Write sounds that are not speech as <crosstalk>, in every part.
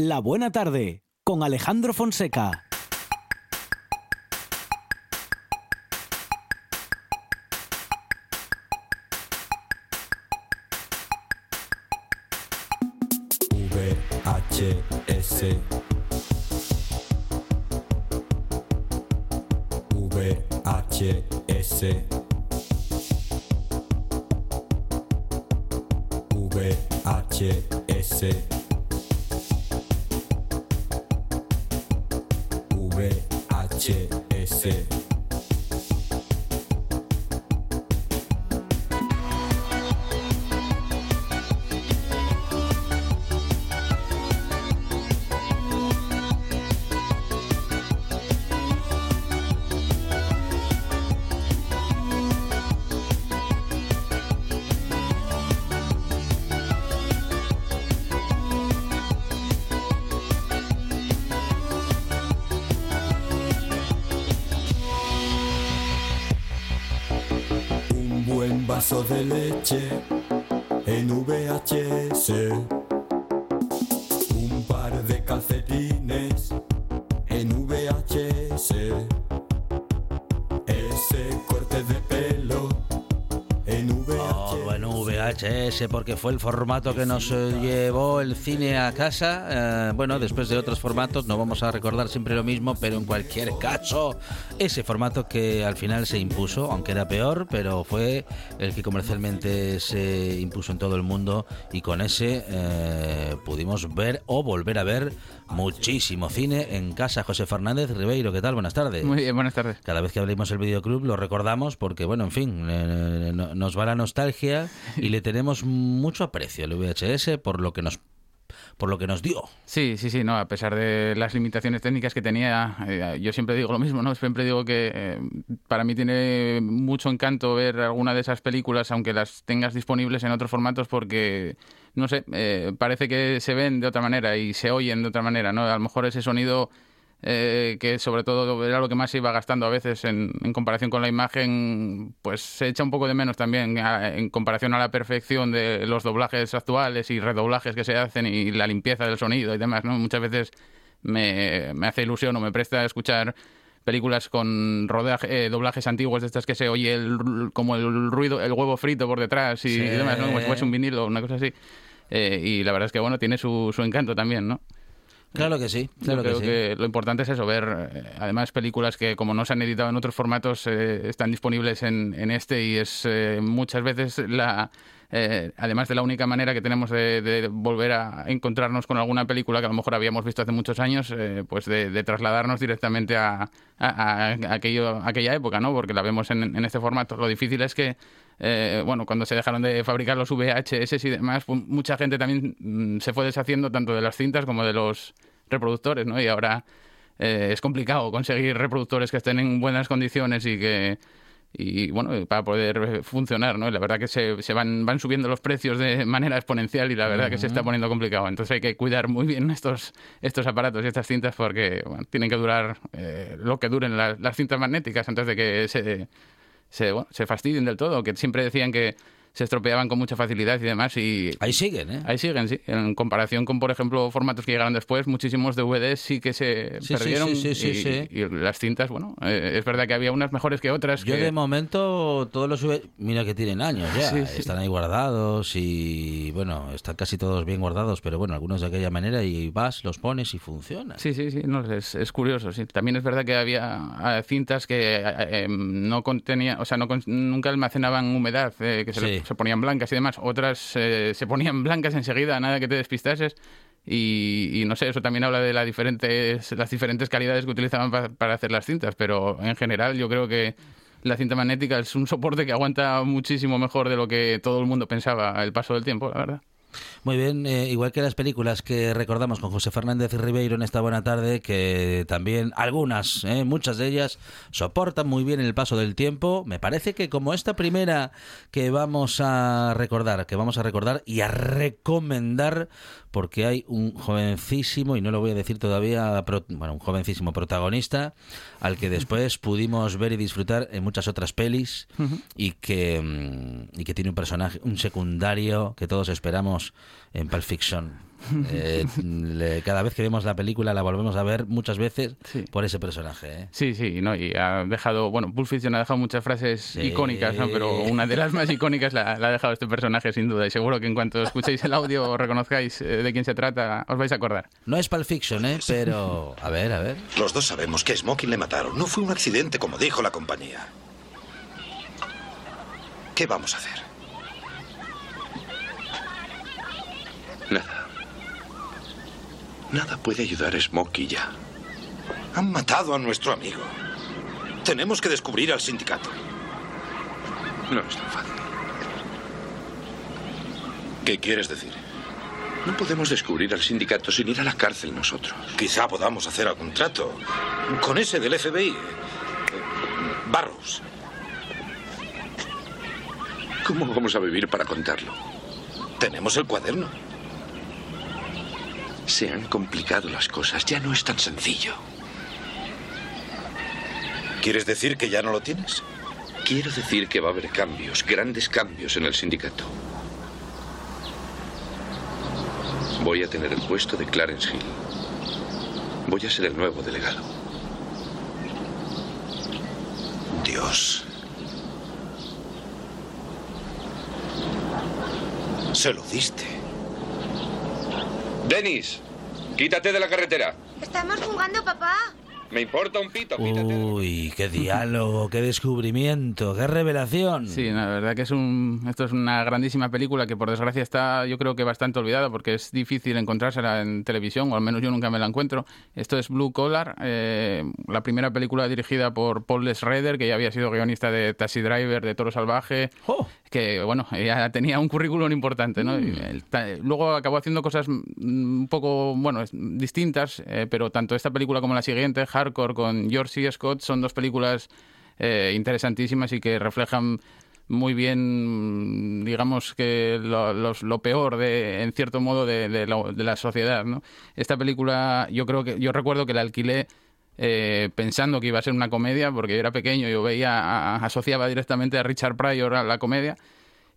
La Buena Tarde con Alejandro Fonseca. VHS VHS en VHS. Un par de calcetines en VHS. Ese corte de pelo en VHS. Oh, bueno, VHS, porque fue el formato que nos eh, llevó el cine a casa. Eh, bueno, después de otros formatos, no vamos a recordar siempre lo mismo, pero en cualquier caso, ese formato que al final se impuso, aunque era peor, pero fue el que comercialmente se impuso en todo el mundo y con ese eh, pudimos ver o volver a ver muchísimo cine en casa. José Fernández Ribeiro, ¿qué tal? Buenas tardes. Muy bien, buenas tardes. Cada vez que abrimos el videoclub lo recordamos porque, bueno, en fin, eh, no- nos va la nostalgia y le tenemos mucho aprecio al VHS por lo que nos por lo que nos dio. Sí, sí, sí, no, a pesar de las limitaciones técnicas que tenía, eh, yo siempre digo lo mismo, ¿no? Siempre digo que eh, para mí tiene mucho encanto ver alguna de esas películas, aunque las tengas disponibles en otros formatos, porque, no sé, eh, parece que se ven de otra manera y se oyen de otra manera, ¿no? A lo mejor ese sonido eh, que sobre todo era lo que más se iba gastando a veces en, en comparación con la imagen, pues se echa un poco de menos también a- en comparación a la perfección de los doblajes actuales y redoblajes que se hacen y la limpieza del sonido y demás, ¿no? Muchas veces me, me hace ilusión o me presta a escuchar películas con rodaje, eh, doblajes antiguos de estas que se oye el, como el ruido, el huevo frito por detrás y, Sí. demás, ¿no? Como si fuese un vinilo o una cosa así. Eh, y la verdad es que, bueno, tiene su, su encanto también, ¿no? Claro que sí, claro que sí. que lo importante es eso, ver eh, además películas que como no se han editado en otros formatos eh, están disponibles en, en este y es eh, muchas veces la eh, además de la única manera que tenemos de, de volver a encontrarnos con alguna película que a lo mejor habíamos visto hace muchos años, eh, pues de, de trasladarnos directamente a, a- a aquello, a aquella época, ¿no? Porque la vemos en, en este formato. Lo difícil es que eh, bueno, cuando se dejaron de fabricar los VHS y demás, pues, mucha gente también mm, se fue deshaciendo tanto de las cintas como de los reproductores, ¿no? Y ahora eh, es complicado conseguir reproductores que estén en buenas condiciones y que y bueno para poder funcionar, ¿no? Y la verdad que se, se van van subiendo los precios de manera exponencial y la verdad que se está poniendo complicado. Entonces hay que cuidar muy bien estos estos aparatos y estas cintas porque bueno, tienen que durar eh, lo que duren las, las cintas magnéticas antes de que se se, bueno, se fastidien del todo, que siempre decían que se estropeaban con mucha facilidad y demás y Ahí siguen, ¿eh? Ahí siguen, sí. En comparación con, por ejemplo, formatos que llegaron después, muchísimos DVDs sí que se Sí, perdieron. sí, sí, sí, y, y las cintas, bueno, eh, es verdad que había unas mejores que otras. Yo que- de momento todos los mira que tienen años ya, están ahí guardados y bueno, están casi todos bien guardados, pero bueno, algunos de aquella manera y vas, los pones y funciona. Sí, sí, sí, no, es, es curioso, sí. También es verdad que había eh, cintas que eh, eh, no contenían, o sea, no nunca almacenaban humedad, eh, que se, le-. Se ponían blancas y demás. Otras eh, se ponían <laughs> blancas enseguida, nada que te despistases. Y, y no sé, eso también habla de las diferentes, las diferentes calidades que utilizaban pa- para hacer las cintas, pero en general yo creo que la cinta magnética es un soporte que aguanta muchísimo mejor de lo que todo el mundo pensaba el paso del tiempo, la verdad. Muy bien, eh, igual que las películas que recordamos con José Fernández Ribeiro en esta buena tarde, que también algunas, eh, muchas de ellas, soportan muy bien el paso del tiempo. Me parece que como esta primera que vamos a recordar, que vamos a recordar y a recomendar, porque hay un jovencísimo, y no lo voy a decir todavía, pro- bueno, un jovencísimo protagonista, al que después pudimos ver y disfrutar en muchas otras pelis, y que, mm, y que tiene un personaje, un secundario que todos esperamos en Pulp Fiction. <laughs> Eh, le- cada vez que vemos la película la volvemos a ver muchas veces Sí. por ese personaje. ¿eh? Sí, sí, no, y ha dejado, bueno, Pulp Fiction ha dejado muchas frases Sí. icónicas, ¿no? pero una de las más icónicas la, la ha dejado este personaje sin duda y seguro que en cuanto escuchéis el audio o reconozcáis eh, de quién se trata, os vais a acordar. No es Pulp Fiction, ¿eh? pero a ver, a ver. Los dos sabemos que a Smoking le mataron. No fue un accidente como dijo la compañía. ¿Qué vamos a hacer? Nada. Nada puede ayudar a Smokey ya. Han matado a nuestro amigo. Tenemos que descubrir al sindicato. No es tan fácil. ¿Qué quieres decir? No podemos descubrir al sindicato sin ir a la cárcel nosotros. Quizá podamos hacer algún trato. Con ese del FBI. Barrows. ¿Cómo vamos a vivir para contarlo? Tenemos el cuaderno. Se han complicado las cosas. Ya no es tan sencillo. ¿Quieres decir que ya no lo tienes? Quiero decir que va a haber cambios, grandes cambios en el sindicato. Voy a tener el puesto de Clarence Hill. Voy a ser el nuevo delegado. Dios. Se lo diste. Dennis, quítate de la carretera. Estamos jugando, papá. Me importa un pito, quítate. Uy, qué diálogo, qué descubrimiento, qué revelación. Sí, la verdad que es un, esto es una grandísima película que por desgracia está yo creo que bastante olvidada porque es difícil encontrársela en televisión, o al menos yo nunca me la encuentro. Esto es Blue Collar, eh, la primera película dirigida por Paul Schrader, que ya había sido guionista de Taxi Driver, de Toro Salvaje, Oh. Que bueno, ya tenía un currículum importante, ¿no? Ta- luego acabó haciendo cosas mm, un poco, bueno, distintas, eh, pero tanto esta película como la siguiente, Hardcore, con George C. Scott, son dos películas eh, interesantísimas y que reflejan muy bien, mm, digamos que lo, los- lo peor, de, en cierto modo, de, de la, de la sociedad, ¿no? Esta película, yo creo que, yo recuerdo que la alquilé eh, pensando que iba a ser una comedia, porque yo era pequeño, yo veía, a- a- asociaba directamente a Richard Pryor a la comedia.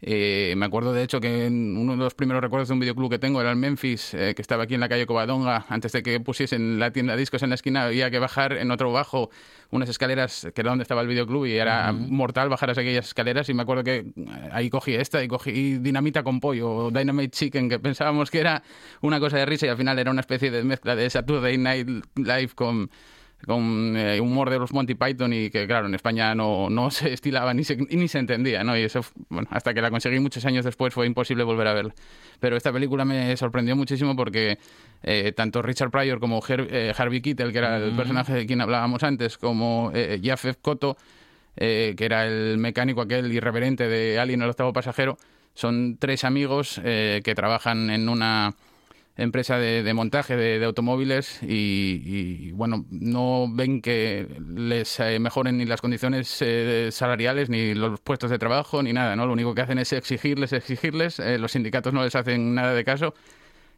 Eh, me acuerdo de hecho que uno de los primeros recuerdos de un videoclub que tengo era el Memphis, eh, que estaba aquí en la calle Covadonga, antes de que pusiesen la tienda de discos en la esquina, había que bajar en otro bajo unas escaleras, que era donde estaba el videoclub, y era mortal bajar aquellas escaleras, y me acuerdo que eh, ahí cogí esta y cogí Dinamita con pollo, o Dynamite Chicken, que pensábamos que era una cosa de risa, y al final era una especie de mezcla de Saturday Night Live con con eh, humor de los Monty Python y que claro en España no, no <laughs> se estilaba ni se, ni se entendía no y eso bueno hasta que la conseguí muchos años después fue imposible volver a verla. Pero esta película me sorprendió muchísimo porque eh, tanto Richard Pryor como Her- eh, Harvey Keitel que era el personaje de quien hablábamos antes como eh, Jafet Koto eh, que era el mecánico aquel irreverente de Alien el octavo pasajero son tres amigos que trabajan en una empresa de, de montaje de, automóviles y, y, bueno, no ven que les eh, mejoren ni las condiciones eh, salariales, ni los puestos de trabajo, ni nada, ¿no? Lo único que hacen es exigirles, exigirles, eh, los sindicatos no les hacen nada de caso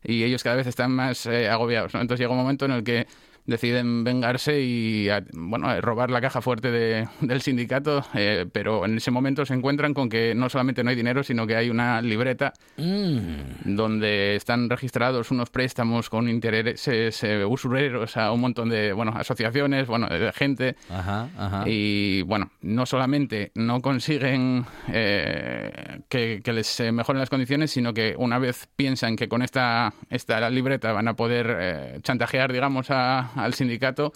y ellos cada vez están más eh, agobiados, ¿no? Entonces llega un momento en el que deciden vengarse y a- bueno a robar la caja fuerte de- del sindicato eh, pero en ese momento se encuentran con que no solamente no hay dinero sino que hay una libreta donde están registrados unos préstamos con intereses eh, usureros a un montón de bueno asociaciones bueno de gente Ajá, ajá. y bueno, no solamente no consiguen eh, que, que les eh, mejoren las condiciones, sino que una vez piensan que con esta, esta libreta van a poder eh, chantajear, digamos, a- al sindicato,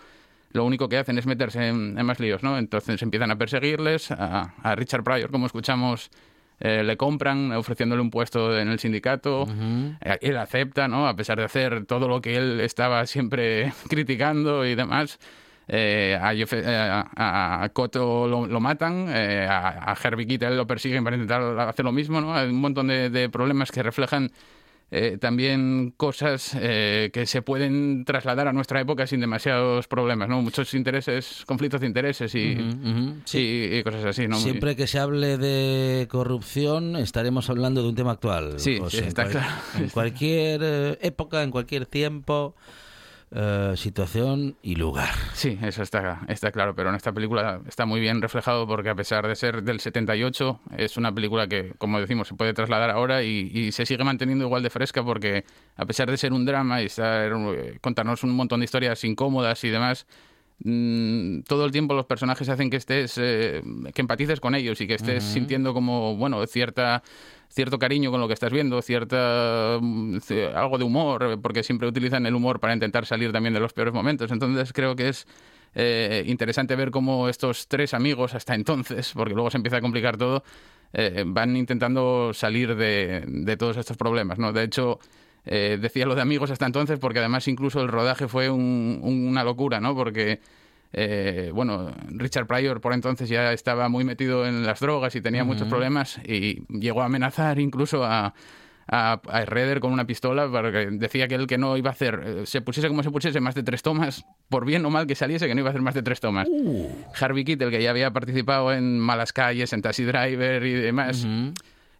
lo único que hacen es meterse en, en más líos, ¿no? Entonces empiezan a perseguirles, a, a Richard Pryor, como escuchamos, eh, le compran ofreciéndole un puesto en el sindicato. Eh, Él acepta, ¿no? A pesar de hacer todo lo que él estaba siempre <laughs> criticando y demás. Eh, a, Jeff- eh, a, a Koto lo, lo matan, eh, a, a Herbie lo persiguen para intentar hacer lo mismo, ¿no? Hay un montón de, de problemas que reflejan eh, también cosas eh, que se pueden trasladar a nuestra época sin demasiados problemas, ¿no? Muchos intereses, conflictos de intereses y, Ujú, sí, y cosas así, ¿no? Muy- Siempre que se hable de corrupción estaremos hablando de un tema actual. Sí, está en claro. En cualquier eh, época, en cualquier tiempo, eh, situación y lugar. Sí, eso está, está claro, pero en esta película está muy bien reflejado porque a pesar de ser del 78, es una película que, como decimos, se puede trasladar ahora y, y se sigue manteniendo igual de fresca porque a pesar de ser un drama y estar, eh, contarnos un montón de historias incómodas y demás, mm, todo el tiempo los personajes hacen que estés eh, que empatices con ellos y que estés sintiendo como bueno cierta cierto cariño con lo que estás viendo cierta mm, algo de humor porque siempre utilizan el humor para intentar salir también de los peores momentos. Entonces creo que es eh, interesante ver cómo estos tres amigos hasta entonces porque luego se empieza a complicar todo eh, van intentando salir de, de todos estos problemas no de hecho eh, decía lo de amigos hasta entonces porque además incluso el rodaje fue un- un- una locura, ¿no? Porque, eh, bueno, Richard Pryor por entonces ya estaba muy metido en las drogas y tenía muchos problemas y llegó a amenazar incluso a, a, a Redder con una pistola porque decía que él que no iba a hacer, eh, se pusiese como se pusiese, más de tres tomas, por bien o mal que saliese, que no iba a hacer más de tres tomas. Harvey Keitel, que ya había participado en Malas Calles, en Taxi Driver y demás,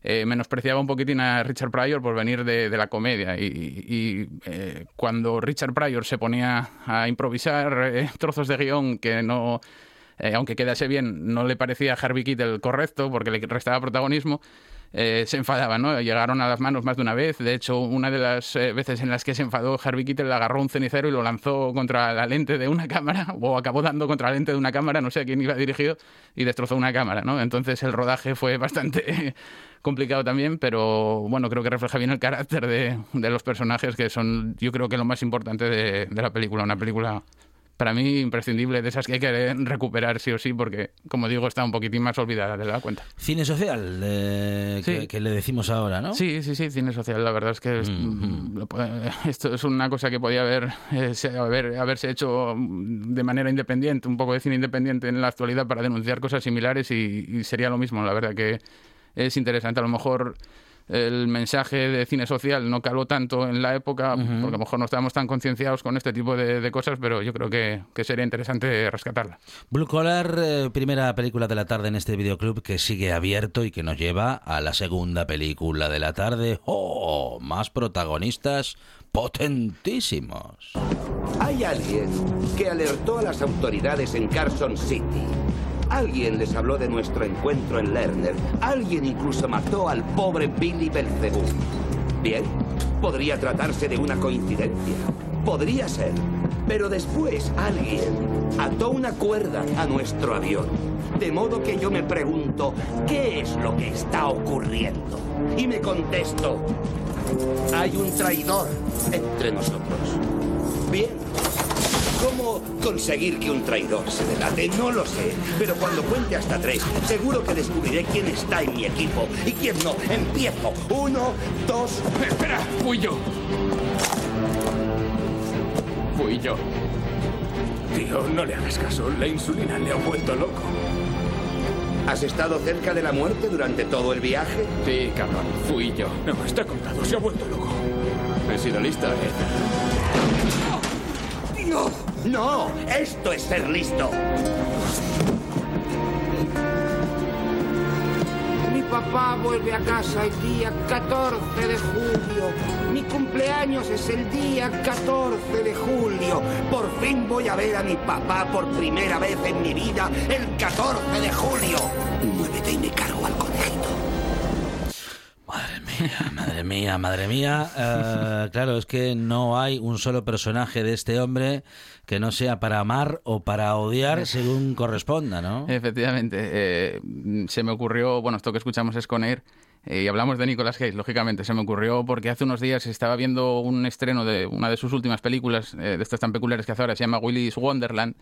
eh, menospreciaba un poquitín a Richard Pryor por venir de, de la comedia. Y, y, eh, cuando Richard Pryor se ponía a improvisar eh, <laughs> trozos de guion que no, eh, aunque quedase bien, no le parecía a Harvey Keitel correcto porque le restaba protagonismo, eh, se enfadaba, ¿no? Llegaron a las manos más de una vez. De hecho, una de las eh, veces en las que se enfadó Harvey Keitel agarró un cenicero y lo lanzó contra la lente de una cámara, <laughs> o acabó dando contra la lente de una cámara, no sé a quién iba dirigido, y destrozó una cámara, ¿no? Entonces el rodaje fue bastante <laughs> complicado también, pero bueno, creo que refleja bien el carácter de, de los personajes, que son, yo creo que lo más importante de, de la película. Una película para mí imprescindible, de esas que hay que recuperar sí o sí, porque, como digo, está un poquitín más olvidada de la cuenta. Cine social, eh, Sí. que, que le decimos ahora, ¿no? Sí, sí, sí, cine social. La verdad es que es- esto es una cosa que podía haber, eh, haber haberse hecho de manera independiente, un poco de cine independiente en la actualidad para denunciar cosas similares y, y sería lo mismo. La verdad que es interesante. A lo mejor el mensaje de cine social no caló tanto en la época, porque a lo mejor no estábamos tan concienciados con este tipo de, de cosas, pero yo creo que, que sería interesante rescatarla. Blue Collar, eh, primera película de la tarde en este videoclub que sigue abierto y que nos lleva a la segunda película de la tarde. ¡Oh! Más protagonistas potentísimos. Hay alguien que alertó a las autoridades en Carson City. Alguien les habló de nuestro encuentro en Lerner. Alguien incluso mató al pobre Billy Belzebú. Bien, podría tratarse de una coincidencia. Podría ser. Pero después alguien ató una cuerda a nuestro avión. De modo que yo me pregunto, ¿qué es lo que está ocurriendo? Y me contesto, hay un traidor entre nosotros. Bien. ¿Cómo conseguir que un traidor se delate? No lo sé. Pero cuando cuente hasta tres, seguro que descubriré quién está en mi equipo y quién no. Empiezo. Uno, dos. ¡Espera! ¡Fui yo! Fui yo. Tío, no le hagas caso. La insulina le ha vuelto loco. ¿Has estado cerca de la muerte durante todo el viaje? Sí, cabrón. Fui yo. No, está contado. Se ha vuelto loco. He sido listo, ¿eh? ¡No! ¡No! ¡Esto es ser listo! Mi papá vuelve a casa el día 14 de julio. Mi cumpleaños es el día 14 de julio. Por fin voy a ver a mi papá por primera vez en mi vida el 14 de julio. Muévete y me cargo mía, <laughs> madre mía, madre mía. Eh, claro, es que no hay un solo personaje de este hombre que no sea para amar o para odiar según corresponda, ¿no? Efectivamente. eh, se me ocurrió, bueno, esto que escuchamos es con Air, eh, y hablamos de Nicolas Cage, lógicamente. Se me ocurrió porque hace unos días estaba viendo un estreno de una de sus últimas películas, eh, de estas tan peculiares que hace ahora, se llama Willy's Wonderland.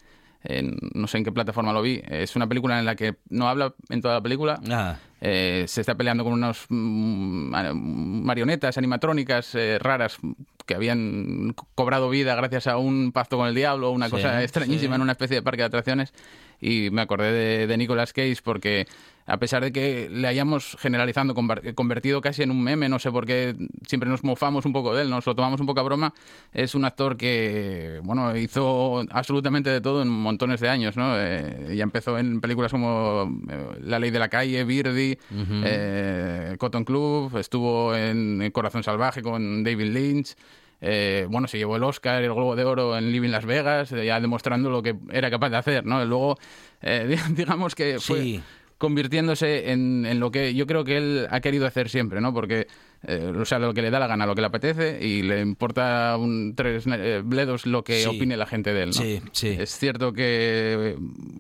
No sé en qué plataforma lo vi. Es una película en la que no habla en toda la película. Ah, Eh, se está peleando con unos mm, ma- marionetas animatrónicas eh, raras que habían co- cobrado vida gracias a un pacto con el diablo, una Sí, cosa extrañísima sí. en una especie de parque de atracciones. Y me acordé de, de Nicolas Cage porque a pesar de que le hayamos generalizando, conver- convertido casi en un meme, no sé por qué siempre nos mofamos un poco de él, nos lo tomamos un poco a broma, es un actor que, bueno, hizo absolutamente de todo en montones de años, ¿no? Eh, ya empezó en películas como eh, La Ley de la Calle, Birdie, eh, Cotton Club, estuvo en Corazón Salvaje con David Lynch, eh, bueno, se llevó el Oscar el Globo de Oro en Living Las Vegas, ya demostrando lo que era capaz de hacer, ¿no? Luego, <laughs> digamos que fue Sí. Convirtiéndose en, en lo que yo creo que él ha querido hacer siempre, ¿no? Porque, eh, o sea, lo que le da la gana, lo que le apetece y le importa un tres eh, bledos lo que Sí. opine la gente de él, ¿no? Sí, sí. Es cierto que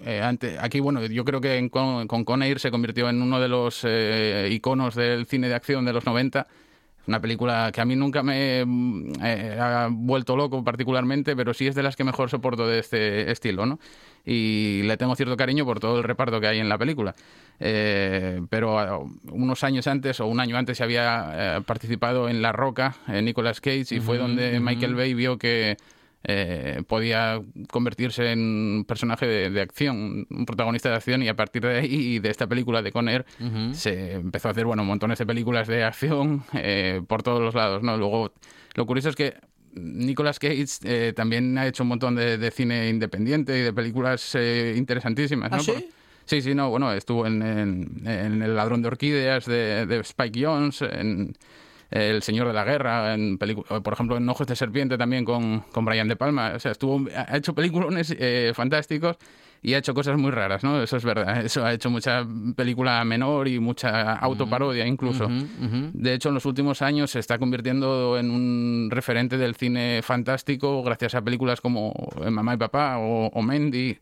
eh, ante- aquí, bueno, yo creo que en con, con Conair se convirtió en uno de los eh, iconos del cine de acción de los 90. Una película que a mí nunca me eh, ha vuelto loco particularmente, pero sí es de las que mejor soporto de este estilo, ¿no? Y le tengo cierto cariño por todo el reparto que hay en la película. Eh, pero ah, unos años antes o un año antes se había eh, participado en La Roca, en Nicolas Cage, y fue donde Michael Bay vio que eh, podía convertirse en un personaje de, de acción, un protagonista de acción, y a partir de ahí y de esta película de Conner se empezó a hacer bueno montones de películas de acción <laughs> eh, por todos los lados. ¿no? Luego, lo curioso es que Nicolas Cage eh, también ha hecho un montón de, de cine independiente y de películas eh, interesantísimas. ¿Ah, ¿no? sí? Por- Sí, sí, no, bueno, estuvo en, en- en El ladrón de orquídeas de, de Spike Jones, en El señor de la guerra, en por ejemplo, en Ojos de serpiente también con, con Brian De Palma. O sea, estuvo, ha hecho películas eh, fantásticos y ha hecho cosas muy raras, ¿no? Eso es verdad. Eso ha hecho mucha película menor y mucha autoparodia incluso. De hecho, en los últimos años se está convirtiendo en un referente del cine fantástico gracias a películas como Mamá y Papá o, o Mendy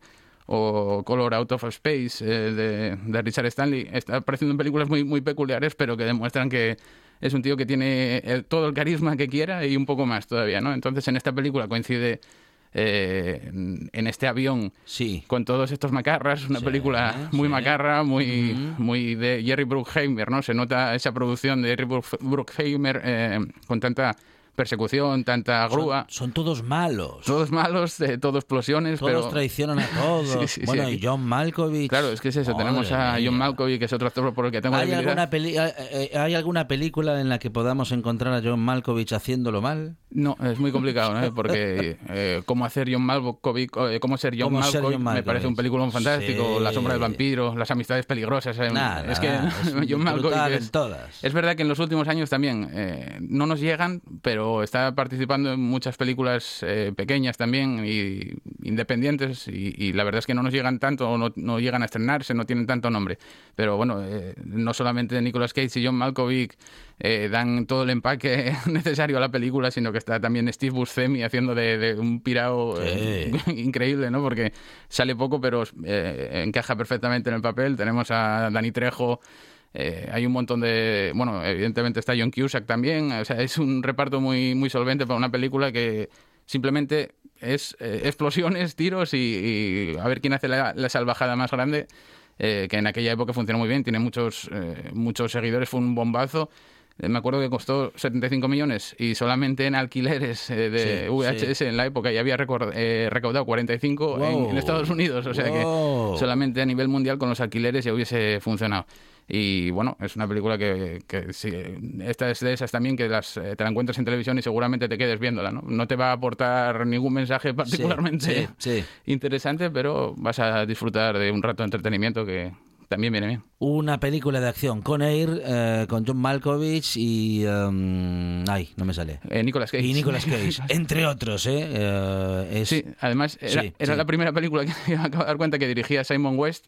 o Color Out of Space eh, de, de Richard Stanley. Está apareciendo en películas muy, muy peculiares, pero que demuestran que es un tío que tiene el- todo el carisma que quiera y un poco más todavía, ¿no? Entonces, en esta película coincide eh, en, este avión Sí. con todos estos macarras, una Sí, película muy sí. macarra, muy, muy de Jerry Bruckheimer, ¿no? Se nota esa producción de Jerry Bruck- Bruckheimer eh, con tanta persecución, tanta grúa. Son, son todos malos. Todos malos, eh, todo explosiones, Todos pero... traicionan a todos. <laughs> Sí, sí, sí, bueno, aquí- y John Malkovich. Claro, es que es eso. Madre Tenemos a mía. John Malkovich, que es otro actor por el que tengo ¿Hay alguna, peli- eh, eh, ¿Hay alguna película en la que podamos encontrar a John Malkovich haciéndolo mal? No, es muy complicado, ¿no? <laughs> Porque eh, cómo hacer John Malkovich, eh, cómo ser John Cómo ser Malkovich, John me Malkovich. parece un peliculón fantástico. Sí. La sombra del vampiro, las amistades peligrosas. eh, es que <laughs> es John Malkovich brutal en es, todas. es verdad que en los últimos años también no nos llegan, pero está participando en muchas películas eh, pequeñas también y independientes y, y la verdad es que no nos llegan tanto, o no, no llegan a estrenarse, no tienen tanto nombre. Pero bueno, eh, no solamente Nicolas Cage y John Malkovich eh, dan todo el empaque <laughs> necesario a la película, sino que está también Steve Buscemi haciendo de, de un pirao eh, <laughs> increíble, ¿no? Porque sale poco, pero eh, encaja perfectamente en el papel. Tenemos a Dani Trejo. Eh, hay un montón de. Bueno, evidentemente está John Cusack también. O sea, es un reparto muy, muy solvente para una película que simplemente es eh, explosiones, tiros y, y a ver quién hace la, la salvajada más grande. eh, que en aquella época funcionó muy bien, tiene muchos, eh, muchos seguidores, fue un bombazo. Eh, Me acuerdo que costó 75 millones y solamente en alquileres eh, de Sí, VHS en la época ya había eh, recaudado 45 en- en, Wow. Estados Unidos. O sea Wow. que solamente a nivel mundial con los alquileres ya hubiese funcionado. Y bueno, es una película que, que sí, esta es de esas también que las, eh, te la encuentras en televisión y seguramente te quedes viéndola. No, no te va a aportar ningún mensaje particularmente sí, sí. interesante, pero vas a disfrutar de un rato de entretenimiento que también viene bien. Una película de acción con Air, eh, con John Malkovich y... em, ay, no me sale. Eh, Nicolas Cage. Y Nicolas Cage, <laughs> entre otros, ¿eh? Eh, es- Sí, además era, Sí, era sí. la primera película que <laughs> me acabo de dar cuenta que dirigía Simon West,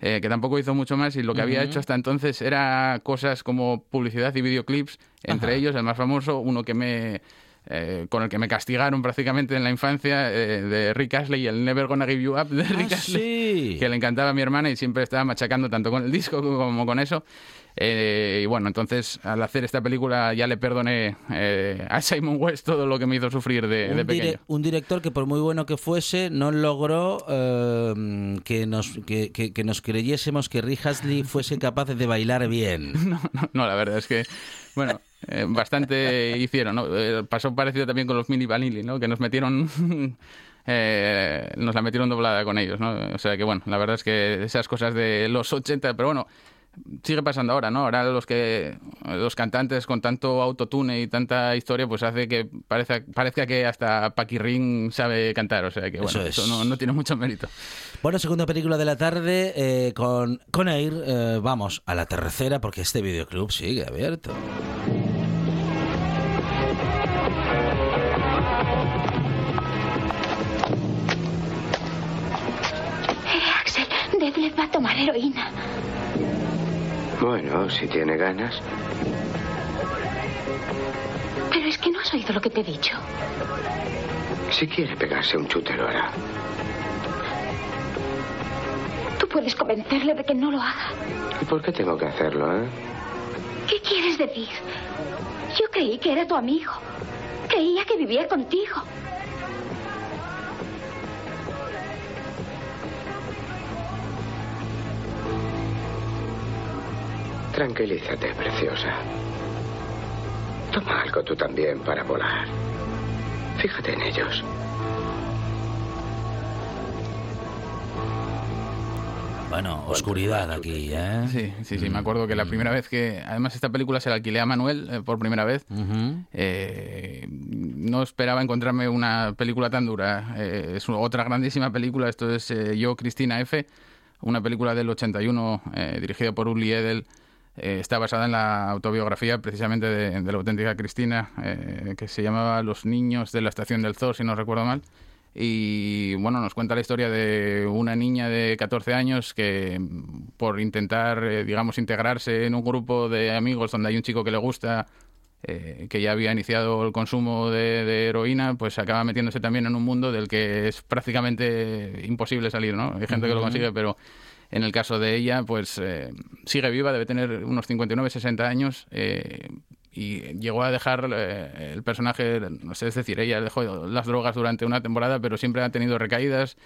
eh, que tampoco hizo mucho más y lo que había hecho hasta entonces era cosas como publicidad y videoclips, entre Ajá. ellos el más famoso, uno que me eh, con el que me castigaron prácticamente en la infancia, eh, de Rick Astley y el Never Gonna Give You Up de Rick Ah, Astley, sí. que le encantaba a mi hermana y siempre estaba machacando tanto con el disco como con eso. Eh, y bueno, entonces al hacer esta película ya le perdoné eh, a Simon West todo lo que me hizo sufrir de, de un, dire- pequeño. un director que por muy bueno que fuese no logró eh, que, nos, que, que- que nos creyésemos que Rick Astley fuese capaz de bailar bien. <laughs> No, no, no, la verdad es que, bueno, eh, bastante hicieron, ¿no? Eh, pasó parecido también con los Mini Vanilli, ¿no? Que nos metieron, <laughs> eh, nos la metieron doblada con ellos, ¿no? O sea que, bueno, la verdad es que esas cosas de los 80, pero bueno, sigue pasando ahora, ¿no? Ahora los que los cantantes con tanto autotune y tanta historia, pues hace que parezca, parezca que hasta Paquirrín sabe cantar, o sea que bueno, eso, es. eso no, no, tiene mucho mérito. Bueno, segunda película de la tarde eh, con, con Air, eh, vamos a la tercera porque este videoclub sigue abierto. Eh, Axel, va a tomar heroína. Bueno, si tiene ganas. Pero es que no has oído lo que te he dicho. Si quiere pegarse un chute, lo hará. Tú puedes convencerle de que no lo haga. ¿Y por qué tengo que hacerlo, eh? ¿Qué quieres decir? Yo creí que era tu amigo. Creía que vivía contigo. Tranquilízate, preciosa. Toma algo tú también para volar. Fíjate en ellos. Bueno, oscuridad aquí, ¿eh? Sí, sí, sí. Me acuerdo que la primera vez que. Además, esta película se la alquilé a Manuel eh, por primera vez. Eh, no esperaba encontrarme una película tan dura. Eh, es otra grandísima película. Esto es eh, Yo, Cristina F., una película del 81 eh, dirigida por Uli Edel. Eh, está basada en la autobiografía precisamente de, de la auténtica Cristina, eh, que se llamaba Los niños de la estación del zoo, si no recuerdo mal. Y bueno, nos cuenta la historia de una niña de 14 años que por intentar, eh, digamos, integrarse en un grupo de amigos donde hay un chico que le gusta, eh, que ya había iniciado el consumo de, de heroína, pues acaba metiéndose también en un mundo del que es prácticamente imposible salir, ¿no? Hay gente que lo consigue, pero en el caso de ella, pues eh, sigue viva, debe tener unos 59, 60 años. eh, y llegó a dejar eh, el personaje, no sé, es decir, ella dejó las drogas durante una temporada, pero siempre ha tenido recaídas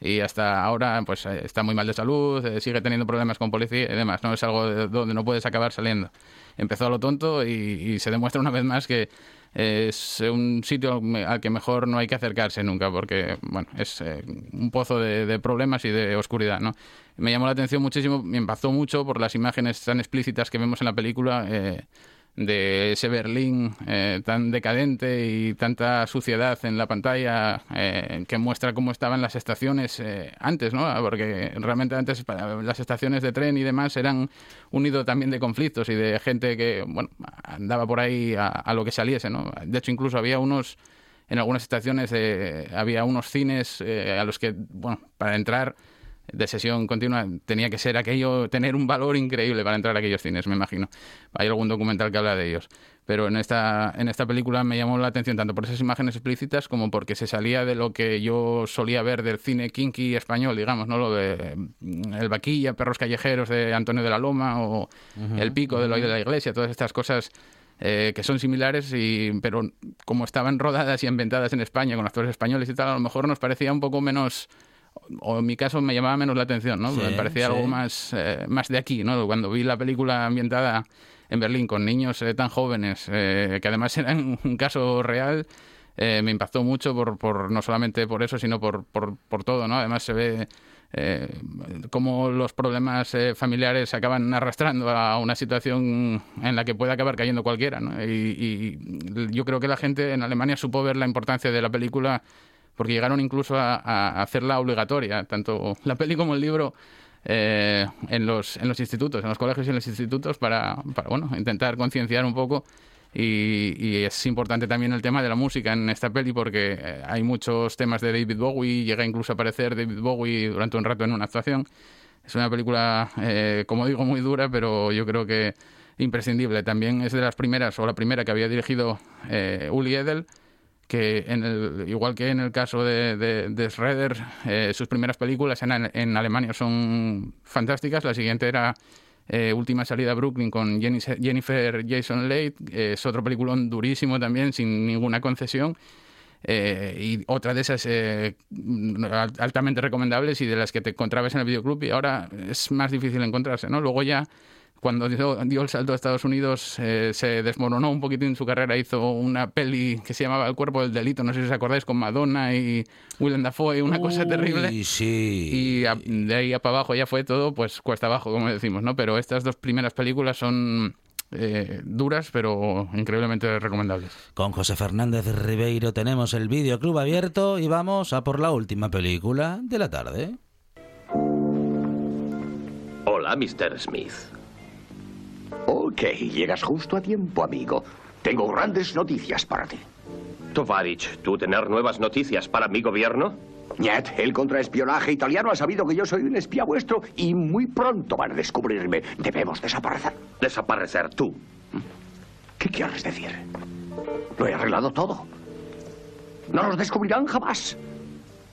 y hasta ahora pues eh, está muy mal de salud, eh, sigue teniendo problemas con policía y demás, ¿no? Es algo de donde no puedes acabar saliendo. Empezó a lo tonto y, y se demuestra una vez más que es un sitio al que mejor no hay que acercarse nunca porque, bueno, es eh, un pozo de, de problemas y de oscuridad, ¿no? Me llamó la atención muchísimo, me impactó mucho por las imágenes tan explícitas que vemos en la película, eh, de ese Berlín eh, tan decadente y tanta suciedad en la pantalla eh, que muestra cómo estaban las estaciones eh, antes, ¿no? Porque realmente antes las estaciones de tren y demás eran un también de conflictos y de gente que, bueno, andaba por ahí a, a lo que saliese, ¿no? De hecho, incluso había unos, en algunas estaciones eh, había unos cines eh, a los que, bueno, para entrar de sesión continua tenía que ser aquello, tener un valor increíble para entrar a aquellos cines, me imagino. Hay algún documental que habla de ellos. Pero en esta, en esta película me llamó la atención tanto por esas imágenes explícitas como porque se salía de lo que yo solía ver del cine kinky español, digamos, ¿no? Lo de mm, El Vaquilla, Perros Callejeros de Antonio de la Loma o El Pico de Eloy de la Iglesia, todas estas cosas eh, que son similares, y, pero como estaban rodadas y ambientadas en España con actores españoles y tal, a lo mejor nos parecía un poco menos o en mi caso me llamaba menos la atención, ¿no? Sí, me parecía sí. algo más, eh, más de aquí, ¿no? Cuando vi la película ambientada en Berlín con niños eh, tan jóvenes, eh, que además <laughs> eran un caso real, eh, me impactó mucho por, por no solamente por eso, sino por, por, por todo, ¿no? Además se ve eh, cómo los problemas eh, familiares se acaban arrastrando a una situación en la que puede acabar cayendo cualquiera, ¿no? Y, y yo creo que la gente en Alemania supo ver la importancia de la película porque llegaron incluso a, a hacerla obligatoria, tanto la peli como el libro, eh, en, los, en los institutos, en los colegios y en los institutos, para, para bueno, intentar concienciar un poco. Y, y es importante también el tema de la música en esta peli porque eh, hay muchos temas de David Bowie, llega incluso a aparecer David Bowie durante un rato en una actuación. Es una película, eh, como digo, muy dura, pero yo creo que imprescindible. También es de las primeras, o la primera que había dirigido eh, Uli Edel, que en el, igual que en el caso de, de, de Schroeder, eh, sus primeras películas en, en, Alemania son fantásticas. La siguiente era eh, Última salida a Brooklyn con Jennifer Jason Leigh, es otro peliculón durísimo también, sin ninguna concesión. Eh, y otra de esas eh, altamente recomendables y de las que te encontrabas en el videoclub y ahora es más difícil encontrarse, ¿no? Luego ya cuando dio, dio, el salto a Estados Unidos eh, se desmoronó un poquitín su carrera, hizo una peli que se llamaba El cuerpo del delito, no sé si os acordáis, con Madonna y Willem Dafoe, una Uy, cosa terrible. Sí. Y a, de ahí para abajo ya fue todo, pues cuesta abajo, como decimos, ¿no? Pero estas dos primeras películas son eh, duras, pero increíblemente recomendables. Con José Fernández Ribeiro tenemos el videoclub abierto y vamos a por la última película de la tarde. Hola, Mr. Smith. Ok, llegas justo a tiempo, amigo. Tengo grandes noticias para ti. Tovarich, ¿tú tener nuevas noticias para mi gobierno? Niet, el contraespionaje italiano ha sabido que yo soy un espía vuestro y muy pronto van a descubrirme. Debemos desaparecer. ¿Desaparecer tú? ¿Qué quieres decir? Lo he arreglado todo. No nos descubrirán jamás.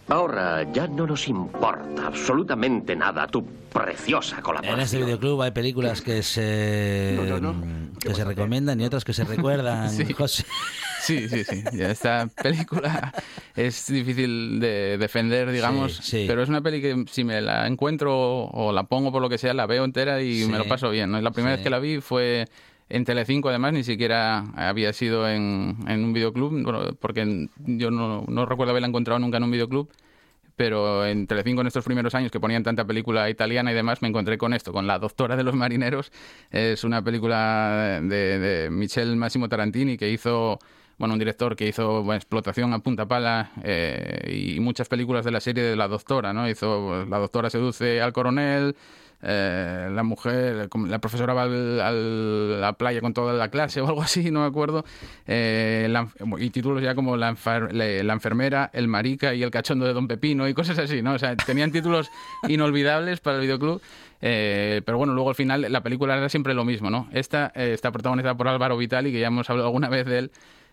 Ahora ya no nos importa absolutamente nada tu preciosa colaboración. En este videoclub hay películas que se No, no, no. que se recomiendan y otras que se recuerdan. <laughs> Sí. José. Sí, sí, Esta película es difícil de defender, digamos, Sí, sí. pero es una peli que si me la encuentro o la pongo por lo que sea, la veo entera y Sí. me lo paso bien. ¿no? La primera Sí. vez que la vi fue en Telecinco, además, ni siquiera había sido en, en un videoclub, porque yo no, no recuerdo haberla encontrado nunca en un videoclub. Pero en Telecinco en estos primeros años que ponían tanta película italiana y demás, me encontré con esto, con La Doctora de los Marineros. Es una película de, de Michel Massimo Tarantini que hizo, bueno, un director que hizo bueno, Explotación a punta pala eh, y muchas películas de la serie de La Doctora, ¿no? Hizo La Doctora seduce al coronel, eh, la mujer, la profesora va al- a la playa con toda la clase <laughs> o algo así, no me acuerdo. Eh, la- y títulos ya como la, enfer- le- la enfermera, el marica y el cachondo de Don Pepino y cosas así, ¿no? O sea, tenían títulos <laughs> inolvidables para el videoclub. eh, pero bueno, luego al final la película era siempre lo mismo, ¿no? Esta eh, está protagonizada por Álvaro Vitali, que ya hemos hablado alguna vez de él.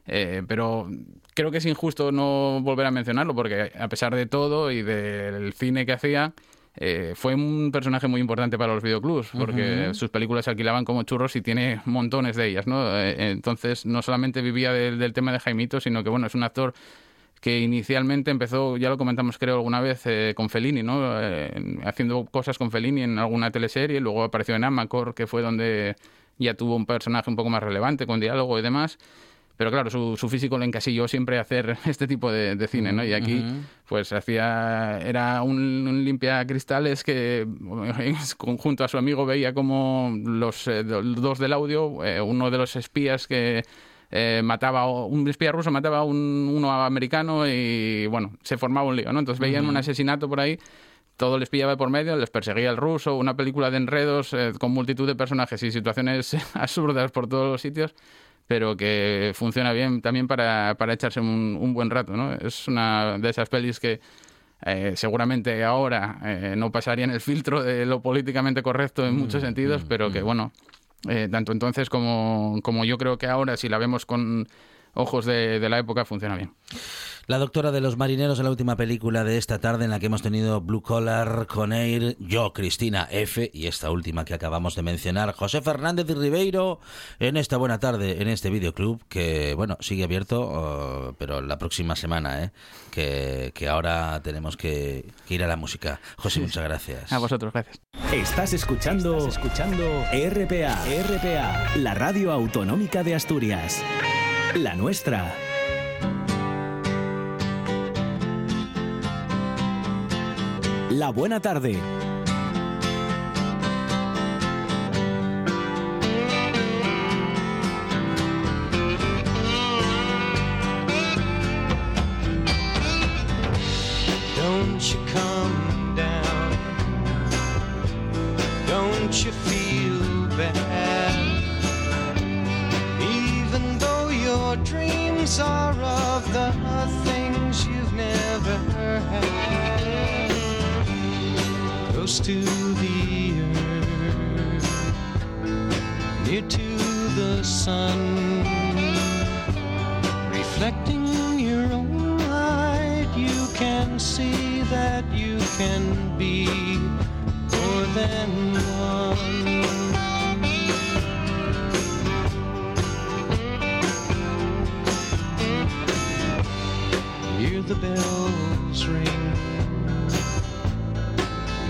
Eh, pero creo que es injusto no volver a mencionarlo porque a pesar de todo y del cine que hacía, eh, fue un personaje muy importante para los videoclubs porque sus películas se alquilaban como churros y tiene montones de ellas, ¿no? Eh, entonces no solamente vivía del, del tema de Jaimito, sino que bueno, es un actor que inicialmente empezó, ya lo comentamos creo alguna vez, eh, con Fellini, ¿no? Eh, haciendo cosas con Fellini en alguna teleserie, luego apareció en Amacor, que fue donde ya tuvo un personaje un poco más relevante, con diálogo y demás. Pero claro, su, su físico le encasilló siempre a hacer <laughs> este tipo de, de cine, ¿no? Y aquí, pues hacía. Era un, un limpia cristales que, <laughs> junto a su amigo, veía como los eh, do- dos del audio, eh, uno de los espías que. eh, mataba un espía ruso mataba a un, uno americano y bueno se formaba un lío no entonces veían un asesinato por ahí todo les pillaba por medio, les perseguía el ruso, una película de enredos eh, con multitud de personajes y situaciones <laughs> absurdas por todos los sitios, pero que funciona bien también para, para echarse un, un buen rato, ¿no? Es una de esas pelis que eh, seguramente ahora eh, no pasarían el filtro de lo políticamente correcto en muchos sentidos, pero que bueno, eh, tanto entonces como, como yo creo que ahora, si la vemos con ojos de, de la época, funciona bien. La doctora de los marineros en la última película de esta tarde en la que hemos tenido Blue Collar con Air, yo, Cristina F. y esta última que acabamos de mencionar, José Fernández y Ribeiro, en esta buena tarde, en este videoclub que, bueno, sigue abierto, oh, pero la próxima semana, ¿eh? Que, que ahora tenemos que, que ir a la música. José, muchas gracias. A vosotros, gracias. Estás escuchando, escuchando RPA, RPA, la radio autonómica de Asturias. La nuestra. La buena tarde. Dreams are of the things you've never had. Close to the earth, near to the sun, reflecting your own light, you can see that you can be more than the bells ring.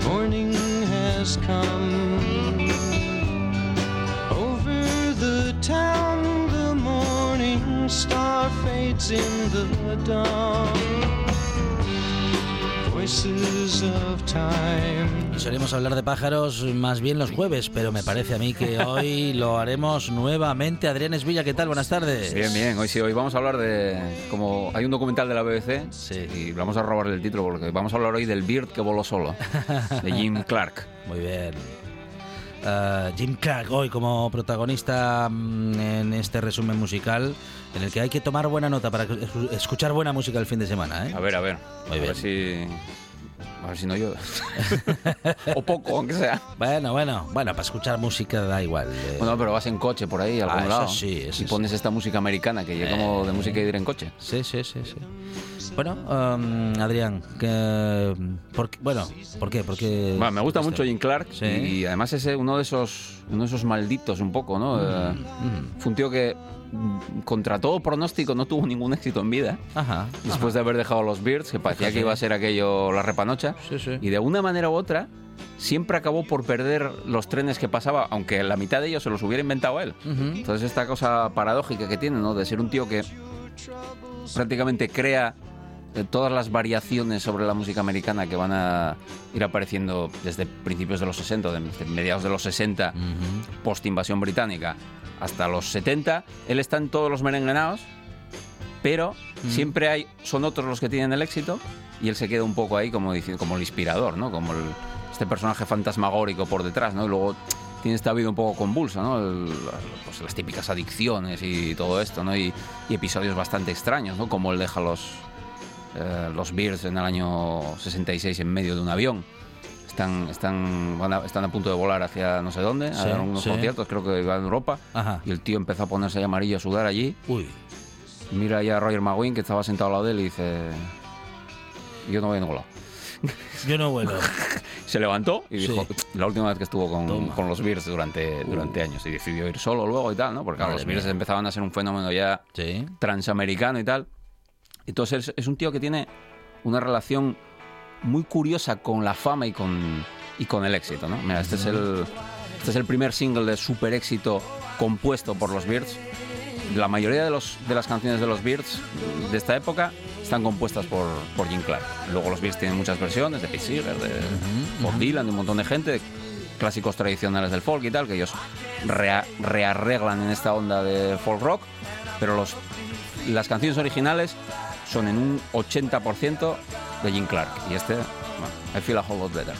Morning has come. Over the town, the morning star fades in the dawn. Solemos hablar de pájaros más bien los jueves, pero me parece a mí que hoy lo haremos nuevamente. Adrián Esvilla, ¿qué tal? Buenas tardes. Bien, bien. Hoy sí, hoy vamos a hablar de. Como hay un documental de la BBC, y vamos a robarle el título porque vamos a hablar hoy del Bird que voló solo, de Jim Clark. Muy bien. Eh, Jim Clark hoy como protagonista mm, en este resumen musical en el que hay que tomar buena nota para escu- escuchar buena música el fin de semana. ¿eh? A ver, a ver. Muy a bien. ver si. A ver si no yo. <laughs> o poco, aunque sea. Bueno, bueno, bueno, para escuchar música da igual. eh. Bueno, pero vas en coche por ahí, a algún Ah, eso lado. sí, eso y pones esta música americana que yo como de música de ir en coche. Sí, sí, sí, sí. Bueno, um, Adrián, que, por, qué- bueno, ¿por qué? Porque Bueno, me gusta mucho Jim Clark Sí. y además es uno de esos uno de esos malditos un poco, ¿no? Eh, Fue un tío que mm, contra todo pronóstico no tuvo ningún éxito en vida. Ajá. Después de haber dejado los Beards, que parecía que iba a ser aquello la repanocha. Sí, sí. Y de una manera u otra siempre acabó por perder los trenes que pasaba, aunque la mitad de ellos se los hubiera inventado él. Ujú. Entonces esta cosa paradójica que tiene, ¿no? De ser un tío que prácticamente crea eh, todas las variaciones sobre la música americana que van a ir apareciendo desde principios de los 60, de- desde mediados de los 60, post invasión británica, hasta los 70. Él está en todos los merenguenados, pero siempre hay son otros los que tienen el éxito y él se queda un poco ahí como como el inspirador, ¿no? Como el- este personaje fantasmagórico por detrás, ¿no? Y luego tiene esta vida un poco convulsa, ¿no? El- pues las típicas adicciones y todo esto, ¿no? Y, y episodios bastante extraños, ¿no? Como él deja los eh, los Bears en el año 66 en medio de un avión. Están, están, van a, están a punto de volar hacia no sé dónde, Sí, a dar unos sí. conciertos, creo que iban a Europa. Ajá. Y el tío empezó a ponerse ahí amarillo, a sudar allí. Uy. Mira ahí a Roger McGuinn, que estaba sentado al lado de él, y dice: Yo no voy a ningún lado. Yo no vuelo. <laughs> Se levantó y Sí. dijo: La última vez que estuvo con. Uh. con los Bears durante, durante años. Y decidió ir solo luego y tal, ¿no? Porque claro, los Bears empezaban a ser un fenómeno ya transamericano y tal. Entonces es, es un tío que tiene una relación muy curiosa con la fama y con, y con el éxito, ¿no? Mira, este es el, este es el primer single de super éxito compuesto por los Beards. La mayoría de, los, de las canciones de los Beards de esta época están compuestas por, por Jim Clark. Luego los Beards tienen muchas versiones de Pete Seeger, de Bob Dylan, de un montón de gente, clásicos tradicionales del folk y tal, que ellos rea- rearreglan en esta onda de folk rock, pero los, las canciones originales son en un 80% de Jim Clark. Y este, bueno, I feel a whole lot better.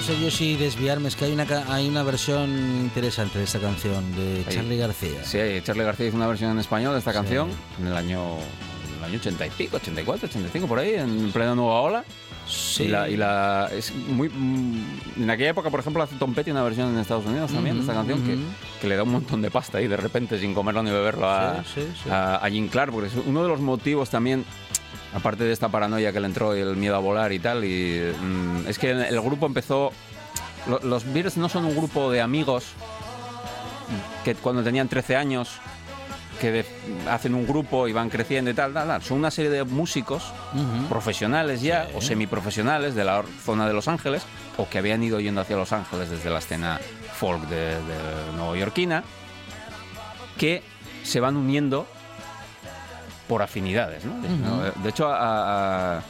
No sé yo si desviarme, es que hay una, hay una versión interesante de esta canción de. Charlie García. Sí, Charlie García hizo una versión en español de esta canción en el año, en el año 80 y pico, 84, 85, por ahí, en plena nueva ola. Sí. Y la, y la- es muy, mm, en aquella época, por ejemplo, hace Tom Petty una versión en Estados Unidos también de esta Ujú, canción que, ujú. que le da un montón de pasta ahí de repente sin comerlo ni beberlo a, Sí, sí, sí. a- a Jim Clark, porque es uno de los motivos también, aparte de esta paranoia que le entró y el miedo a volar y tal, y mm, es que el grupo empezó. lo- Los Beatles no son un grupo de amigos que cuando tenían 13 años que de- hacen un grupo y van creciendo y tal, tal, tal. son una serie de músicos profesionales ya o semiprofesionales de la zona de Los Ángeles o que habían ido yendo hacia Los Ángeles desde la escena folk de, de neoyorquina que se van uniendo por afinidades. ¿no? Ujú. De hecho, a- a-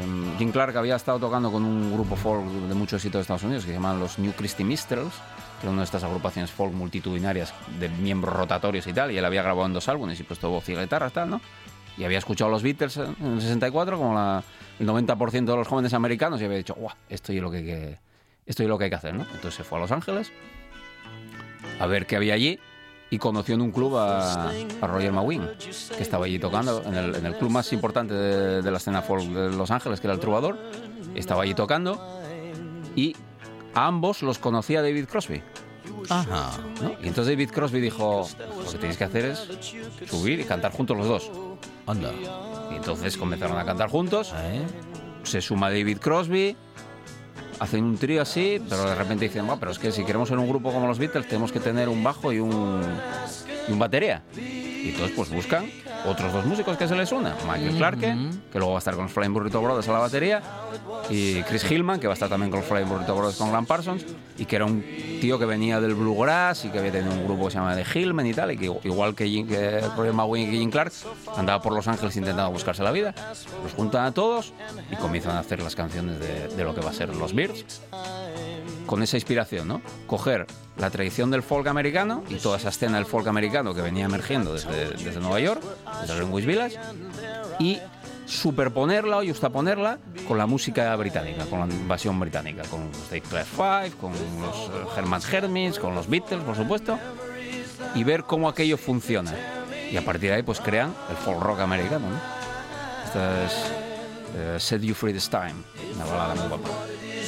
em, Jim Clark había estado tocando con un grupo folk de mucho éxito de Estados Unidos que se llaman los New Christy Minstrels, que era una de estas agrupaciones folk multitudinarias de miembros rotatorios y tal, y él había grabado en dos álbumes y puesto voz y guitarra y tal, ¿no? Y había escuchado a los Beatles en el 64, como la- el 90% de los jóvenes americanos, y había dicho, ¡guau! Esto es lo que, hay que- esto es lo que hay que hacer, ¿no? Entonces se fue a Los Ángeles a ver qué había allí y conoció en un club a, a Roger McGuinn, que estaba allí tocando, en el, en el club más importante de, de la escena folk de Los Ángeles, que era el Trovador. Estaba allí tocando y a ambos los conocía David Crosby. Ajá. ¿no? Y entonces David Crosby dijo, lo que tenéis que hacer es subir y cantar juntos los dos. Anda. Y entonces comenzaron a cantar juntos. Se suma David Crosby. Hacen un trío así, pero de repente dicen, "Buah, pero es que si queremos ser un grupo como los Beatles tenemos que tener un bajo y un, y un batería. Y entonces pues buscan otros dos músicos que se les unan. Michael Clarke, que luego va a estar con los Flying Burrito Brothers a la batería, y Chris Hillman, que va a estar también con los Flying Burrito Brothers con Grant Parsons, y que era un tío que venía del Bluegrass y que había tenido un grupo que se llama The Hillman y tal, y que igual que, Jim- que y Jim Clark, andaba por Los Ángeles intentando buscarse la vida. Los juntan a todos y comienzan a hacer las canciones de, de lo que va a ser los Beards con esa inspiración, ¿no? Coger la tradición del folk americano y toda esa escena del folk americano que venía emergiendo desde, desde Nueva York, desde Greenwich Village, y superponerla o justaponerla con la música británica, con la invasión británica, con los Class Five, con los eh, Herman's Hermits, con los Beatles, por supuesto, y ver cómo aquello funciona. Y a partir de ahí, pues crean el folk rock americano, ¿no? Esta es eh, Set You Free This Time, una balada muy guapa.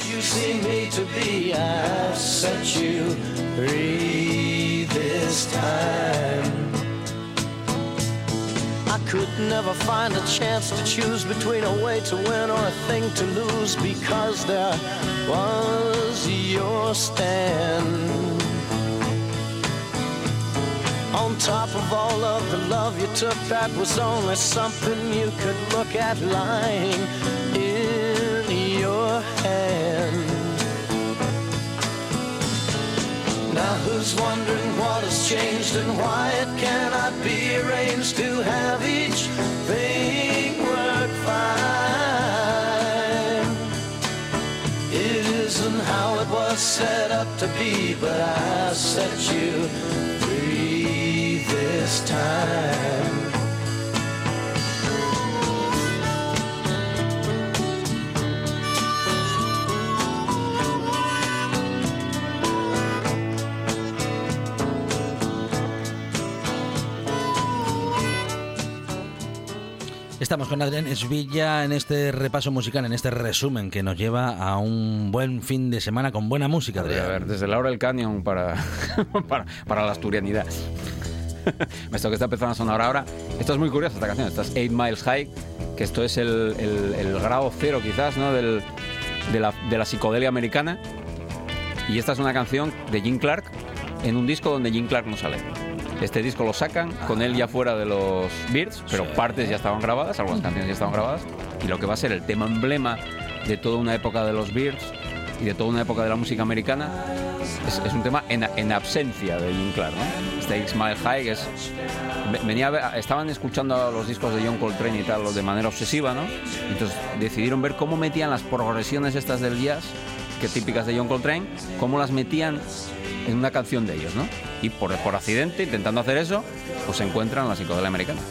You see me to be, I've set you free this time. I could never find a chance to choose between a way to win or a thing to lose because there was your stand. On top of all of the love you took, that was only something you could look at lying in your Now who's wondering what has changed and why it cannot be arranged to have each thing work fine? It isn't how it was set up to be, but I set you free this time. Estamos con Adrián Esvilla en este repaso musical, en este resumen que nos lleva a un buen fin de semana con buena música, A Adrián. ver, desde Laura el Canyon para, <laughs> para, para la asturianidad. <laughs> Esto que está empezando a sonar ahora. Esto es muy curioso, esta canción. Esta es 8 Miles High, que esto es el, el- el grado cero quizás, ¿no? Del, de, la, de la psicodelia americana. Y esta es una canción de Jim Clark en un disco donde Jim Clark no sale. Este disco lo sacan con él ya fuera de los Beards, pero partes ya estaban grabadas, algunas canciones ya estaban grabadas. Y lo que va a ser el tema emblema de toda una época de los Beards y de toda una época de la música americana es, es un tema en, en absencia de Jim Clark. ¿no? Este X Mile High que es ve- venía a ver- estaban escuchando los discos de John Coltrane y tal de manera obsesiva no entonces decidieron ver cómo metían las progresiones estas del jazz que típicas de John Coltrane cómo las metían en una canción de ellos no y por, accidente intentando hacer eso pues se encuentran la psicodelia americana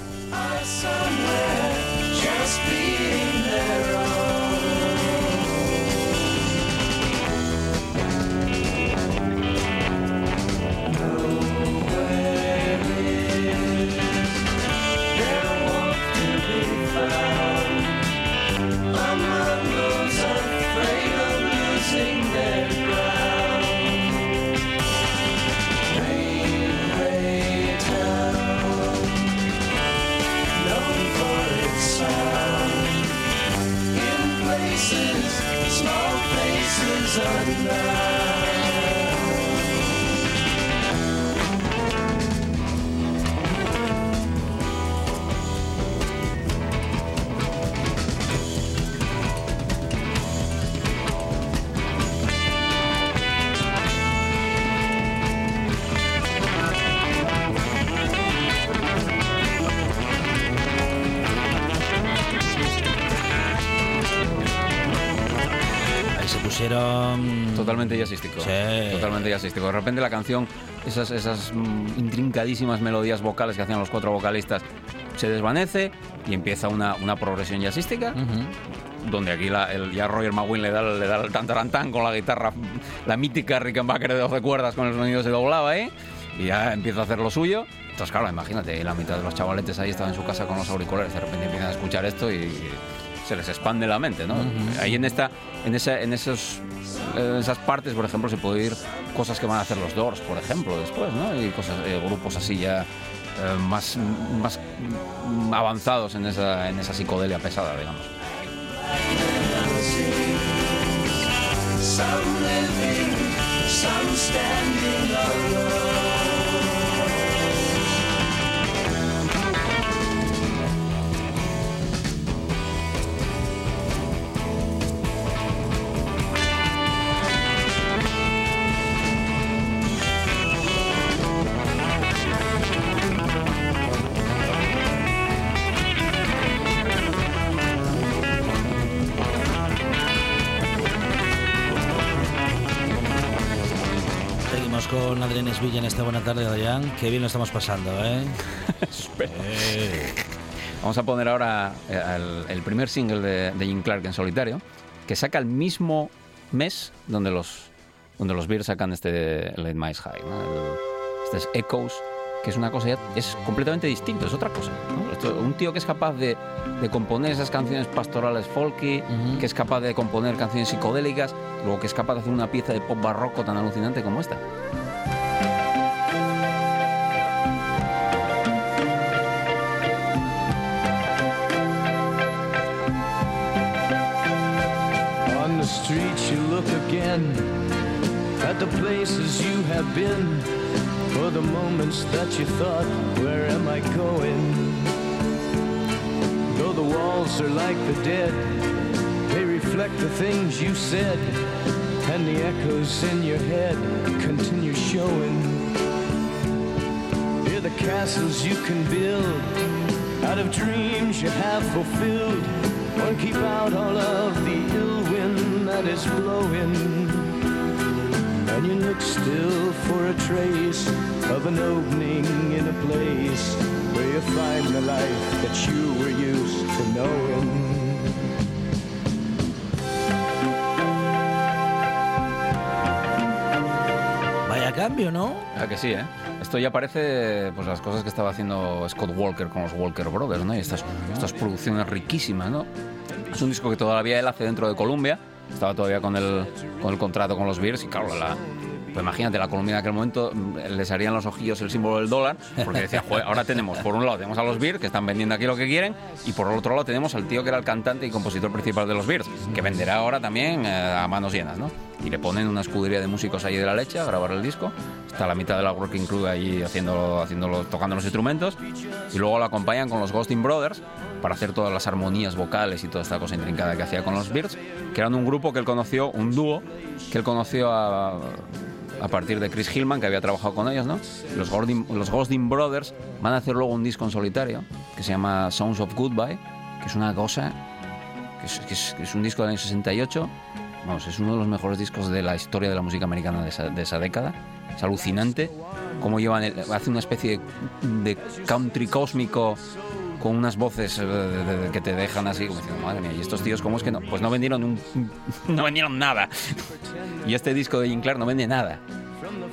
Totalmente jazzístico. Sí. Totalmente jazzístico. De repente la canción, esas, esas mm, intrincadísimas melodías vocales que hacían los cuatro vocalistas, se desvanece y empieza una, una progresión jazzística. Donde aquí la- el, ya Roger McGuinn le da, le da el tan tarantán con la guitarra, la mítica Rickenbacker de 12 cuerdas con el sonido se doblaba, ¿eh? Y ya empieza a hacer lo suyo. Entonces, claro, imagínate, la mitad de los chavaletes ahí estaban en su casa con los auriculares, de repente empiezan a escuchar esto y se les expande la mente, ¿no? Ahí en esta, en esa, en esos, en esas partes, por ejemplo, se puede oír cosas que van a hacer los Doors, por ejemplo, después, ¿no? Y cosas, eh, grupos así ya eh, más, más avanzados en esa, en esa psicodelia pesada, digamos. Some living, some standing alone. Jiménez Villa en esta buena tarde, Adrián. Qué bien lo estamos pasando, ¿eh? Eh. <laughs> Vamos a poner ahora eh, el, el primer single de, de Jim Clark en solitario, que saca el mismo mes donde los, donde los Bears sacan este Late Miles High. ¿no? El- este es Echoes, que es una cosa ya, es completamente distinto, es otra cosa. ¿no? Esto- un tío que es capaz de, de componer esas canciones pastorales folky, que es capaz de componer canciones psicodélicas, luego que es capaz de hacer una pieza de pop barroco tan alucinante como esta. Streets you look again at the places you have been for the moments that you thought, where am I going? Though the walls are like the dead, they reflect the things you said, and the echoes in your head continue showing. Hear the castles you can build out of dreams you have fulfilled. One keep out all of the ill wind that is blowing. And you look still for a trace of an opening in a place where you find the life that you were used to knowing. Vaya cambio, ¿no? Ah, que sí, ¿eh? Esto ya parece pues las cosas que estaba haciendo Scott Walker con los Walker Brothers, ¿no? Y estas, estas producciones riquísimas, ¿no? Es un disco que todavía él hace dentro de Columbia. Estaba todavía con el, con el contrato con los Bears y claro, la, pues imagínate, la Columbia en aquel momento mm, les harían los ojillos el símbolo del dólar porque decía, "Joder, ahora tenemos, por un lado tenemos a los Bears que están vendiendo aquí lo que quieren y por el otro lado tenemos al tío que era el cantante y compositor principal de los Bears, que venderá ahora también eh, a manos llenas, ¿no? Y le ponen una escudería de músicos ahí de la leche a grabar el disco. Está la mitad de la Working Crew ahí haciéndolo, haciéndolo, tocando los instrumentos. Y luego lo acompañan con los Ghosting Brothers para hacer todas las armonías vocales y toda esta cosa intrincada que hacía con los Bears, que eran un grupo que él conoció, un dúo, que él conoció a, partir de Chris Hillman, que había trabajado con ellos, ¿no? Los Ghosting, los Brothers van a hacer luego un disco en solitario que se llama Sounds of Goodbye, que es una cosa que es, un disco del año 68. Vamos, es uno de los mejores discos de la historia de la música americana de esa, década. Es alucinante cómo llevan, hace una especie de country cósmico con unas voces eh, que te dejan así como diciendo, madre mía, ¿y estos tíos cómo es que no? Pues no vendieron un, <laughs> no vendieron nada. Y este disco de Jim Clark no vende nada.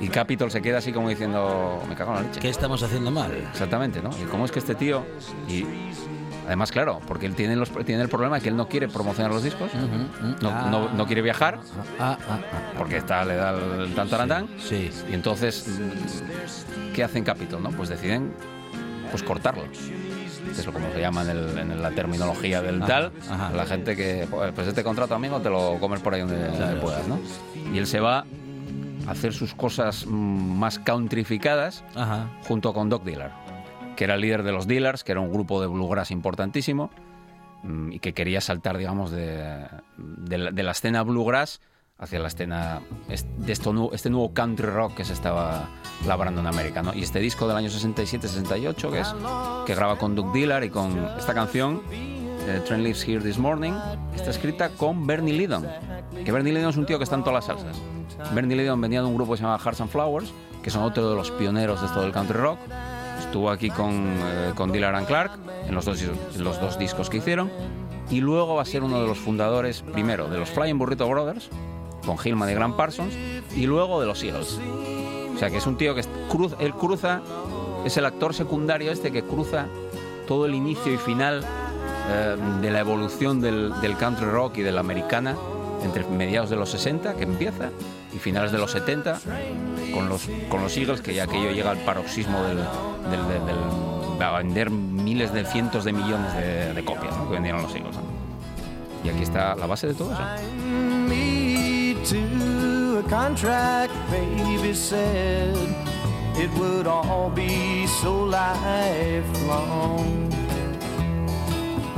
Y Capitol se queda así como diciendo, me cago en la leche. ¿Qué estamos haciendo mal? Exactamente, ¿no? Y cómo es que este tío... Y además, claro, porque él tiene, los, tiene el problema de que él no quiere promocionar los discos, no, no- no quiere viajar, Ah, ah, porque está, le da el tan tarantán. Sí. Y entonces, ¿qué hacen Capitol, no? Pues deciden pues cortarlo. Que es como se llama en, el- en la terminología del Ajá, tal. ajá. La gente que, pues pues este contrato, amigo, te lo comes por ahí donde, puedas, ¿no? Y él se va a hacer sus cosas más countryficadas Ajá. junto con Doc Diller, que era el líder de los Dealers, que era un grupo de bluegrass importantísimo mm, y que quería saltar, digamos, de, de la, de la escena bluegrass hacia la escena de esto nu- este nuevo country rock que se estaba labrando en América. ¿no? Y este disco del año 67-68, que, es, que graba con Doug Diller y con esta canción, eh, Train Lives Here This Morning, está escrita con Bernie Lidon. Que Bernie Lidon es un tío que está en todas las salsas. Bernie Lidon venía de un grupo que se llama Hearts and Flowers, que son otro de los pioneros de esto del country rock. Estuvo aquí con, eh, con Diller and Clark en los, dos, en los dos discos que hicieron. Y luego va a ser uno de los fundadores, primero, de los Flying Burrito Brothers, con Hillman y Grant Parsons, y luego de los Eagles. O sea que es un tío que es- cruz, él cruza, es el actor secundario este que cruza todo el inicio y final eh, de la evolución del, del country rock y de la americana entre mediados de los 60, que empieza, y finales de los 70, con los, con los Eagles, que ya aquello llega al paroxismo del, del, del- a vender miles de cientos de millones de, de copias ¿no? que vendieron los Eagles. ¿no? Y aquí está la base de todo eso. To a contract, baby said it would all be so lifelong.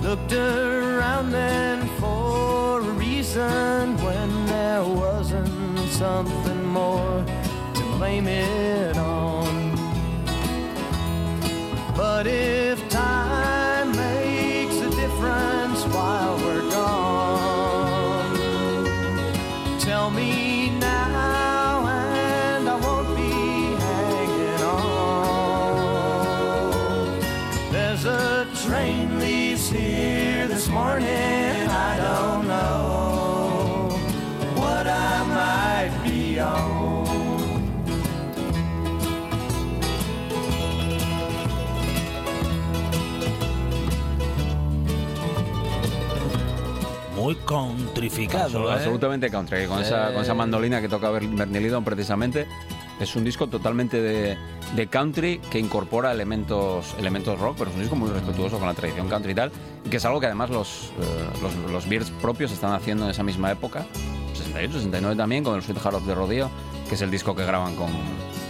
Looked around then for a reason when there wasn't something more to blame it on. But if contrificado, Absol- ¿eh? Absolutamente country. Con, esa, con esa mandolina que toca Ber- Bernie precisamente. Es un disco totalmente de, de country que incorpora elementos, elementos rock, pero es un disco muy respetuoso con la tradición country y tal. Y que es algo que además los, eh, los, los Beards propios están haciendo en esa misma época. 68, 69 también, con el Sweet Heart of the Rodeo, que es el disco que graban con,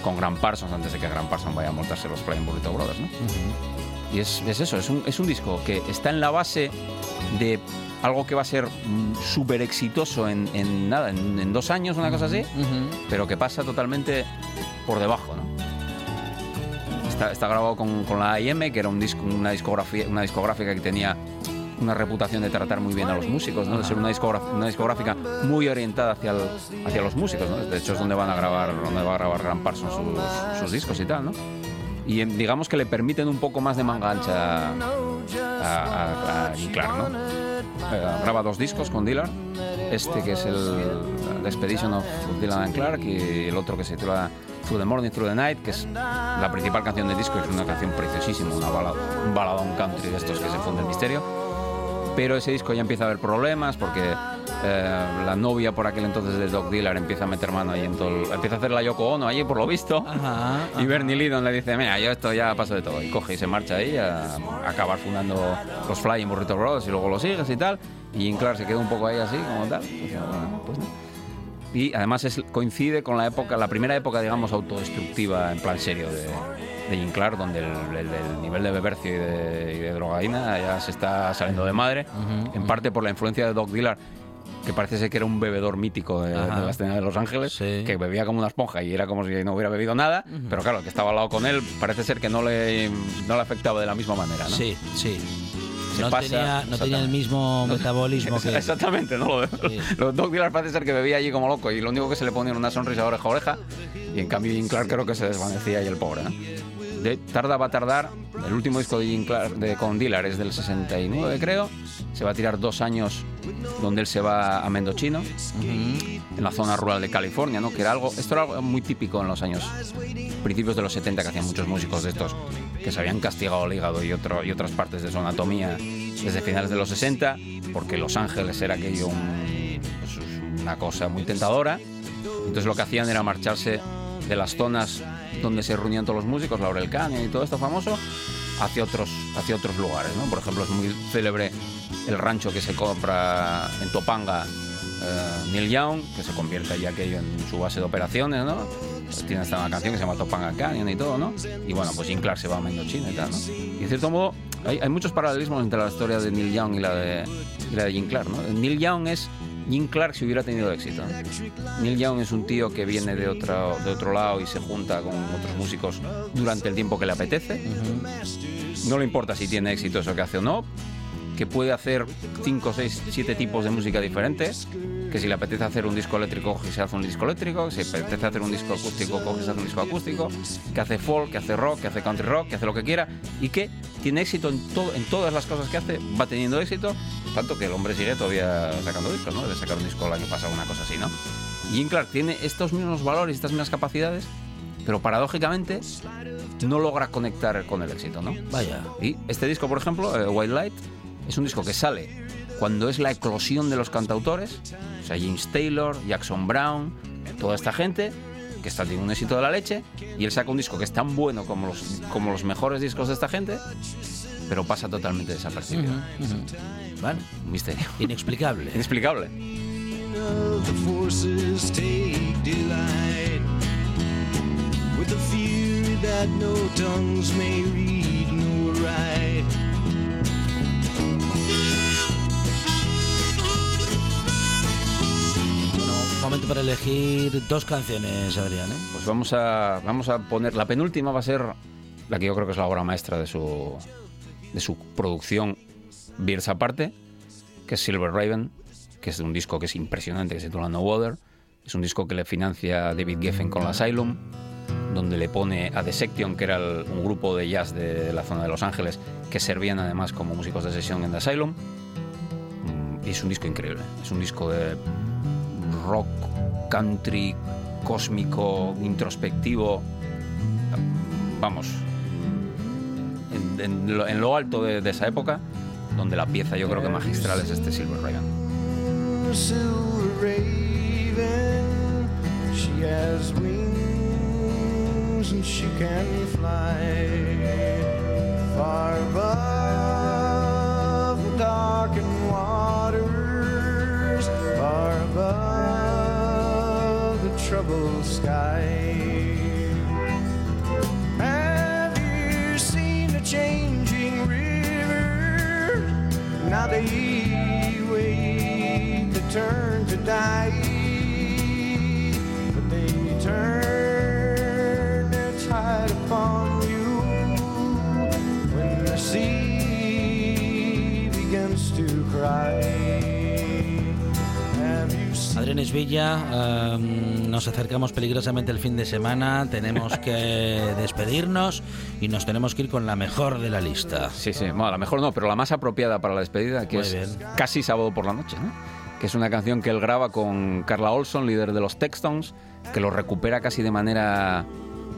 con Grant Parsons antes de que Grant Parsons vaya a montarse los Flying Burrito Brothers, ¿no? Y es, es eso, es un, es un disco que está en la base de algo que va a ser súper exitoso en, en nada, en, en dos años, una cosa así, pero que pasa totalmente por debajo, ¿no? Está, está grabado con, con la IM, que era un disco, una, discografía, una discográfica que tenía una reputación de tratar muy bien a los músicos, ¿no? de ser una, discogra- una discográfica muy orientada hacia, el- hacia los músicos. ¿no? De hecho, es donde van a grabar, donde va a grabar Grant Parsons sus, sus discos y tal. ¿no? Y digamos que le permiten un poco más de manga ancha a, a, ¿no? Eh, graba dos discos con Dillard, este que es el The Expedition of Dylan and Clark y el otro que se titula Through the Morning, Through the Night, que es la principal canción del disco, es una canción preciosísima, una bala- un country de estos que se funde el misterio. Pero ese disco ya empieza a haber problemas porque eh, la novia por aquel entonces de Doc Dillard empieza a meter mano ahí en todo el- empieza a hacer la Yoko Ono allí por lo visto. Y Bernie Lidon le dice mira yo esto ya paso de todo y coge y se marcha ahí a, a acabar fundando los Flying Burrito Brothers y luego lo sigues y tal. Y Jim Clark se queda un poco ahí así como tal. Y bueno, pues y además es- coincide con la época la primera época digamos autodestructiva en plan serio de, de Jim Clark donde el, el- el nivel de bebercio y de, y de drogadina ya se está saliendo de madre en parte por la influencia de Doc Dillard que parece ser que era un bebedor mítico de, de la escena de Los Ángeles, que bebía como una esponja y era como si no hubiera bebido nada, pero claro, el que estaba al lado con él parece ser que no le, no le afectaba de la misma manera, ¿no? Sí, sí. Se no, pasa- tenía, no tenía el mismo <laughs> metabolismo que... Exactamente, ¿no? Lo, los Doc Dillard parece ser que bebía allí como loco y lo único que se le ponía era una sonrisa oreja a oreja y en cambio Jim Clark creo que se desvanecía y el pobre, ¿no? De, tarda va a tardar, el último disco de Jim Clark de, con Dillard es del 69 creo, se va a tirar dos años donde él se va a Mendochino, en la zona rural de California, ¿no? Que era algo, esto era algo muy típico en los años principios de los 70 que hacían muchos músicos de estos que se habían castigado el hígado y, otro, y otras partes de su anatomía desde finales de los 60, porque Los Ángeles era aquello un- pues, una cosa muy tentadora. Entonces lo que hacían era marcharse de las zonas donde se reunían todos los músicos, Laurel Canyon y todo esto famoso, hacia otros, hacia otros lugares. ¿no? Por ejemplo, es muy célebre el rancho que se compra en Topanga eh, Neil Young, que se convierte ahí aquello en su base de operaciones, ¿no? Pues tiene hasta una canción que se llama Topanga Canyon y todo, ¿no? Y bueno, pues Jim Clark se va a Mendochina y tal, ¿no? Y en cierto modo, hay, hay muchos paralelismos entre la historia de Neil Young y la de, y la de Jim Clark, ¿no? Neil Young es Jim Clark si hubiera tenido éxito. Neil Young es un tío que viene de otro, de otro lado y se junta con otros músicos durante el tiempo que le apetece. No le importa si tiene éxito eso que hace o no, que puede hacer 5, 6, 7 tipos de música diferentes, que si le apetece hacer un disco eléctrico, coge y se hace un disco eléctrico, si le apetece hacer un disco acústico, coge y se hace un disco acústico, que hace folk, que hace rock, que hace country rock, que hace lo que quiera, y que tiene éxito en, todo, en todas las cosas que hace, va teniendo éxito, tanto que el hombre sigue todavía sacando discos, ¿no? Debe sacar un disco el año pasado, una cosa así, ¿no? Jim Clark tiene estos mismos valores, estas mismas capacidades, pero paradójicamente no logra conectar con el éxito, ¿no? Vaya. Y este disco, por ejemplo, eh, White Light, es un disco que sale cuando es la eclosión de los cantautores, o sea, James Taylor, Jackson Brown, toda esta gente que está teniendo un éxito de la leche, y él saca un disco que es tan bueno como los, como los mejores discos de esta gente, pero pasa totalmente desapercibido. Vale. Un misterio. <laughs> Inexplicable. Inexplicable. Momento para elegir dos canciones, Adrián. ¿eh? Pues vamos a, vamos a poner. La penúltima va a ser la que yo creo que es la obra maestra de su, de su producción, Beers aparte, que es Silver Raven, que es un disco que es impresionante, que se titula No Water. Es un disco que le financia David Geffen con la Asylum. donde le pone a The Section, que era el- un grupo de jazz de la zona de Los Ángeles, que servían además como músicos de sesión en The Asylum. Mm, Y es un disco increíble. Es un disco de rock, country, cósmico, introspectivo. Vamos, en, lo, alto de, esa época, donde la pieza yo creo que magistral es este Silver Raven. and she can fly far above the darkened waters, troubled sky. Have you seen the changing river? Now they wait to turn to die, Adrián Esvilla, em, nos acercamos peligrosamente el fin de semana, tenemos que <laughs> despedirnos y nos tenemos que ir con la mejor de la lista. Sí, sí, bueno, la mejor no, pero la más apropiada para la despedida, que Muy es bien. casi sábado por la noche, ¿no? que es una canción que él graba con Carla Olson, líder de los Textons, que lo recupera casi de manera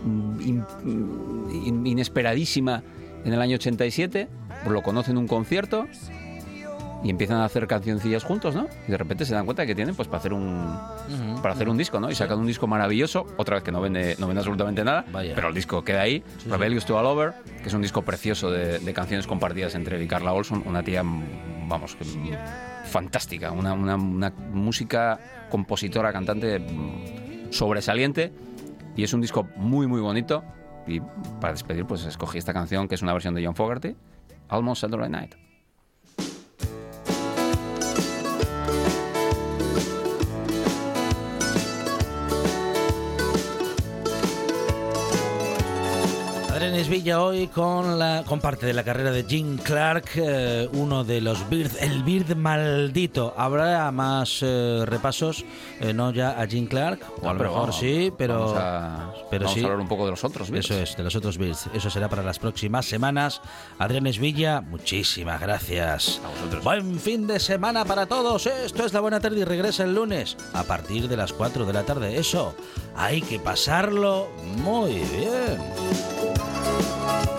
mm, in- in- inesperadísima en el año 87, pues lo conoce en un concierto y empiezan a hacer cancioncillas juntos, ¿no? Y de repente se dan cuenta de que tienen pues para hacer un para hacer un disco, ¿no? Y sacan un disco maravilloso, otra vez que no vende no vende absolutamente nada, pero el disco queda ahí, Rebellious to All Over, que es un disco precioso de, de canciones compartidas entre él y Carla Olson, una tía vamos, que, fantástica, una, una- una música compositora, cantante sobresaliente y es un disco muy muy bonito y para despedir pues escogí esta canción que es una versión de John Fogerty, Almost Saturday Night. Adrián Esvilla hoy con, la, con parte de la carrera de Jim Clark, eh, uno de los Bird, el Bird maldito. Habrá más eh, repasos, eh, no ya a Jim Clark, o a lo mejor vamos, sí, pero, vamos a- pero vamos sí. a hablar un poco de los otros Birds. Eso es, de los otros Birds. Eso será para las próximas semanas. Adrián Esvilla, muchísimas gracias. Buen fin de semana para todos. Esto es La Buena Tarde y regresa el lunes a partir de las 4 de la tarde. Eso, hay que pasarlo muy bien. Bye.